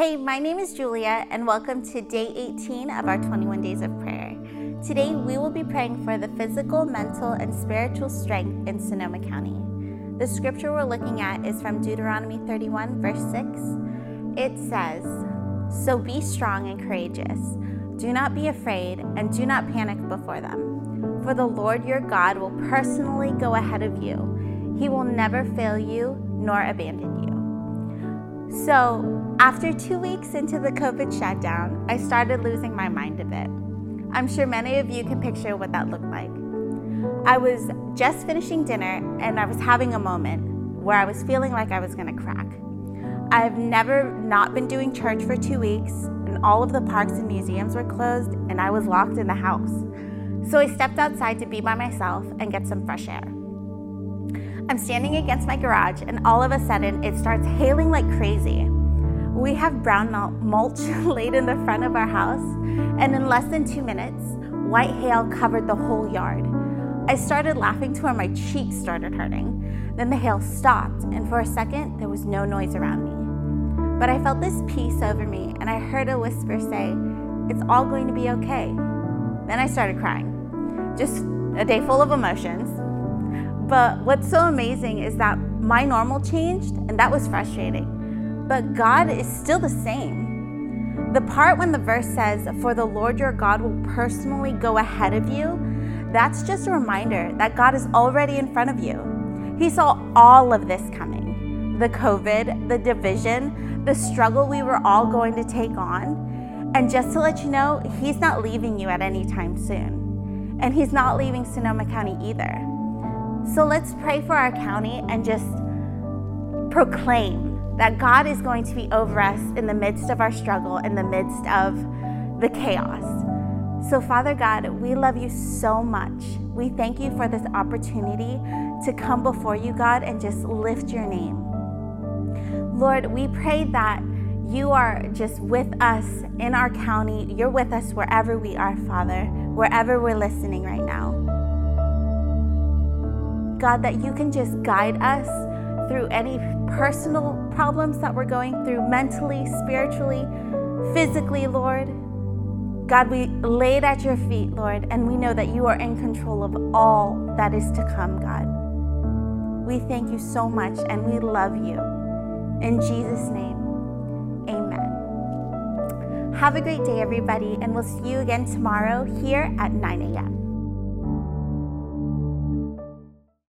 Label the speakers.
Speaker 1: Hey, my name is Julia, and welcome to day 18 of our 21 days of prayer. Today, we will be praying for the physical, mental, and spiritual strength in Sonoma County. The scripture we're looking at is from Deuteronomy 31, verse 6. It says, So be strong and courageous. Do not be afraid, and do not panic before them. For the Lord your God will personally go ahead of you. He will never fail you nor abandon you. So, after two weeks into the COVID shutdown, I started losing my mind a bit. I'm sure many of you can picture what that looked like. I was just finishing dinner and I was having a moment where I was feeling like I was gonna crack. I've never not been doing church for two weeks, and all of the parks and museums were closed, and I was locked in the house. So I stepped outside to be by myself and get some fresh air. I'm standing against my garage, and all of a sudden, it starts hailing like crazy. We have brown mulch laid in the front of our house, and in less than two minutes, white hail covered the whole yard. I started laughing to where my cheeks started hurting. Then the hail stopped, and for a second, there was no noise around me. But I felt this peace over me, and I heard a whisper say, It's all going to be okay. Then I started crying. Just a day full of emotions. But what's so amazing is that my normal changed, and that was frustrating but God is still the same. The part when the verse says, For the Lord your God will personally go ahead of you, that's just a reminder that God is already in front of you. He saw all of this coming the COVID, the division, the struggle we were all going to take on. And just to let you know, He's not leaving you at any time soon. And He's not leaving Sonoma County either. So let's pray for our county and just proclaim that God is going to be over us in the midst of our struggle, in the midst of the chaos. So, Father God, we love you so much. We thank you for this opportunity to come before you, God, and just lift your name. Lord, we pray that you are just with us in our county. You're with us wherever we are, Father, wherever we're listening right now. God, that you can just guide us through any personal problems that we're going through mentally, spiritually, physically, Lord. God, we lay it at your feet, Lord, and we know that you are in control of all that is to come, God. We thank you so much and we love you. In Jesus' name, amen. Have a great day, everybody, and we'll see you again tomorrow here at 9 a.m.